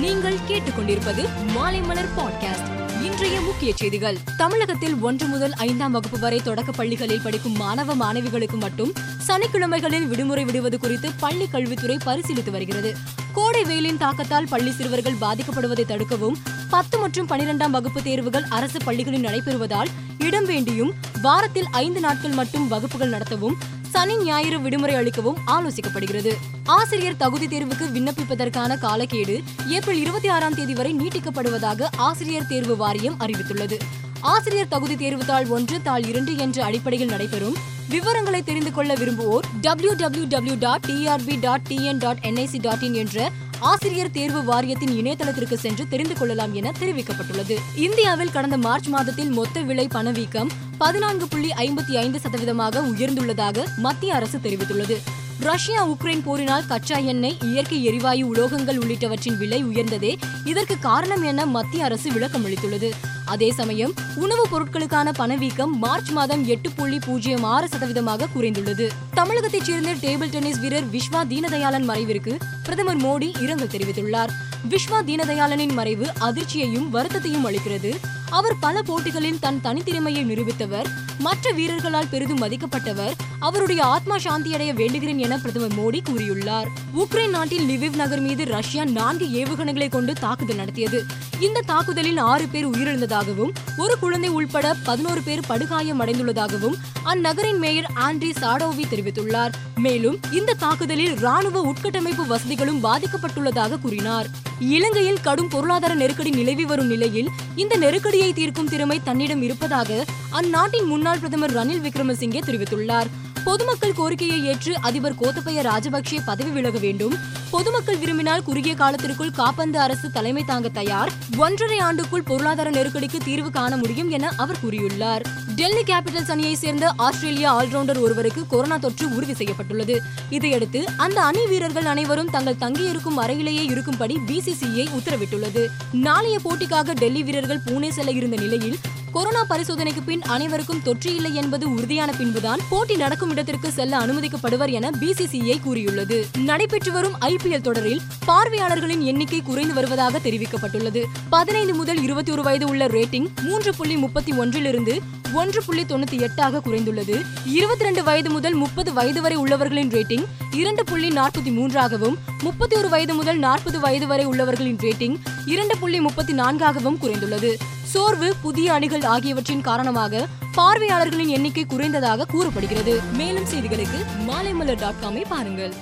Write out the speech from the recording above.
நீங்கள் கேட்டுக்கொண்டிருப்பது மாலைமலர் பாட்காஸ்ட் இன்றைய முக்கிய செய்திகள். தமிழகத்தில் ஒன்று முதல் ஐந்தாம் வகுப்பு வரை தொடக்க பள்ளிகளில் படிக்கும் மாணவ மாணவிகளுக்கு மட்டும் சனிக்கிழமைகளில் விடுமுறை விடுவது குறித்து பள்ளி கல்வித்துறை பரிசீலித்து வருகிறது. கோடை வெயிலின் தாக்கத்தால் பள்ளி சிறுவர்கள் பாதிக்கப்படுவதை தடுக்கவும் பத்து மற்றும் பனிரெண்டாம் வகுப்பு தேர்வுகள் அரசு பள்ளிகளில் நடைபெறுவதால் இடம் வேண்டியும் வாரத்தில் ஐந்து நாட்கள் மட்டும் வகுப்புகள் நடத்தவும் சனி ஞாயிறு விடுமுறை அளிக்கவும் ஆலோசிக்கப்படுகிறது. ஆசிரியர் தகுதி தேர்வுக்கு விண்ணப்பிப்பதற்கான காலக்கேடு ஏப்ரல் இருபத்தி ஆறாம் தேதி வரை நீட்டிக்கப்படுவதாக ஆசிரியர் தேர்வு வாரியம் அறிவித்துள்ளது. ஆசிரியர் தகுதி தேர்வு தாள் ஒன்று தாள் இரண்டு என்ற அடிப்படையில் நடைபெறும். விவரங்களை தெரிந்து கொள்ள விரும்புவோர் W W W dot TRB dot TN dot NIC dot in என்ற ஆசிரியர் தேர்வு வாரியத்தின் இணையதளத்திற்கு சென்று தெரிந்து கொள்ளலாம் என தெரிவிக்கப்பட்டுள்ளது. இந்தியாவில் கடந்த மார்ச் மாதத்தில் மொத்த விலை பணவீக்கம் பதினான்கு புள்ளி ஐம்பத்தி ஐந்து சதவீதமாக உயர்ந்துள்ளதாக மத்திய அரசு தெரிவித்துள்ளது. ரஷ்யா உக்ரைன் போரினால் கச்சா எண்ணெய் இயற்கை எரிவாயு உலோகங்கள் உள்ளிட்டவற்றின் விலை உயர்ந்ததே இதற்கு காரணம் என மத்திய அரசு விளக்கம் அளித்துள்ளது. அதே சமயம் உணவுப் பொருட்களுக்கான பணவீக்கம் மார்ச் மாதம் எட்டு புள்ளி பூஜ்ஜியம் ஆறு சதவீதமாக குறைந்துள்ளது. தமிழகத்தைச் சேர்ந்த டேபிள் டென்னிஸ் வீரர் விஸ்வா தீனதயாளன் மறைவிற்கு பிரதமர் மோடி இரங்கல் தெரிவித்துள்ளார். விஸ்வா தீனதயாளனின் மறைவு அதிர்ச்சியையும் வருத்தத்தையும் அளிக்கிறது. அவர் பல போட்டிகளில் தன் தனித்திறமையை நிரூபித்தவர். மற்ற வீரர்களால் பெரிதும் மதிக்கப்பட்டவர். அவருடைய ஆத்மா சாந்தியடைய வேண்டுகிறேன் என பிரதமர் மோடி கூறியுள்ளார். உக்ரைன் நாட்டில் லிவிவ் நகர் மீது ரஷ்யா நான்கு ஏவுகணைகளை கொண்டு தாக்குதல் நடத்தியது. இந்த தாக்குதலில் ஆறு பேர் உயிரிழந்ததாகவும் ஒரு குழந்தை உள்பட பதினோரு பேர் படுகாயம் அடைந்துள்ளதாகவும் அந்நகரின் மேயர் ஆண்ட்ரி சாடோவி தெரிவித்துள்ளார். மேலும் இந்த தாக்குதலில் ராணுவ உட்கட்டமைப்பு வசதிகளும் பாதிக்கப்பட்டுள்ளதாக கூறினார். இலங்கையில் கடும் பொருளாதார நெருக்கடி நிலவி வரும் நிலையில் இந்த நெருக்கடி நெருக்கடியை தீர்க்கும் திறமை தன்னிடம் இருப்பதாக அந்நாட்டின் முன்னாள் பிரதமர் ரணில் விக்ரமசிங்கே தெரிவித்துள்ளார். பொதுமக்கள் கோரிக்கையை ஏற்று அதிபர் கோத்தபய ராஜபக்சே பதவி விலக வேண்டும். பொதுமக்கள் விரும்பினால் குறுகிய காலத்திற்குள் காப்பந்து அரசு தலைமை தாங்க தயார். ஒன்றரை ஆண்டுக்குள் பொருளாதார நெருக்கடிக்கு தீர்வு காண முடியும் என அவர் கூறியுள்ளார். டெல்லி கேபிட்டல்ஸ் அணியை சேர்ந்த ஆஸ்திரேலியா ஆல்ரவுண்டர் ஒருவருக்கு கொரோனா தொற்று உறுதி செய்யப்பட்டுள்ளது. இதையடுத்து அந்த அணி வீரர்கள் அனைவரும் தங்கள் தங்கியிருக்கும் அறையிலேயே இருக்கும்படி பிசிசிஐ உத்தரவிட்டுள்ளது. நாளைய போட்டிக்காக டெல்லி வீரர்கள் பூனே செல்ல இருந்த நிலையில் கொரோனா பரிசோதனைக்கு பின் அனைவருக்கும் தொற்று இல்லை என்பது உறுதியான பின்புதான் போட்டி நடக்கும் இடத்திற்கு செல்ல அனுமதிக்கப்படுவர் என பிசிசிஐ கூறியுள்ளது. நடைபெற்று வரும் ஐபிஎல் தொடரில் பார்வையாளர்களின் எண்ணிக்கை குறைந்து வருவதாக தெரிவிக்கப்பட்டுள்ளது. பதினைந்து முதல் இருபத்தி ஒரு வயது உள்ள ரேட்டிங் மூன்று புள்ளி முப்பத்தி ஒன்றிலிருந்து ஒன்று புள்ளி தொண்ணூத்தி எட்டாக குறைந்துள்ளது. இருபத்தி ரெண்டு வயது முதல் முப்பது வயது வரை உள்ளவர்களின் ரேட்டிங் இரண்டு புள்ளி நாற்பத்தி மூன்றாகவும் முப்பத்தி ஒரு வயது முதல் நாற்பது வயது வரை உள்ளவர்களின் ரேட்டிங் இரண்டு புள்ளி முப்பத்தி நான்காகவும் குறைந்துள்ளது. சோர்வு புதிய அணிகள் ஆகியவற்றின் காரணமாக பார்வையாளர்களின் எண்ணிக்கை குறைந்ததாக கூறப்படுகிறது. மேலும் செய்திகளுக்கு மாலைமலர் டாட் காமை பாருங்கள்.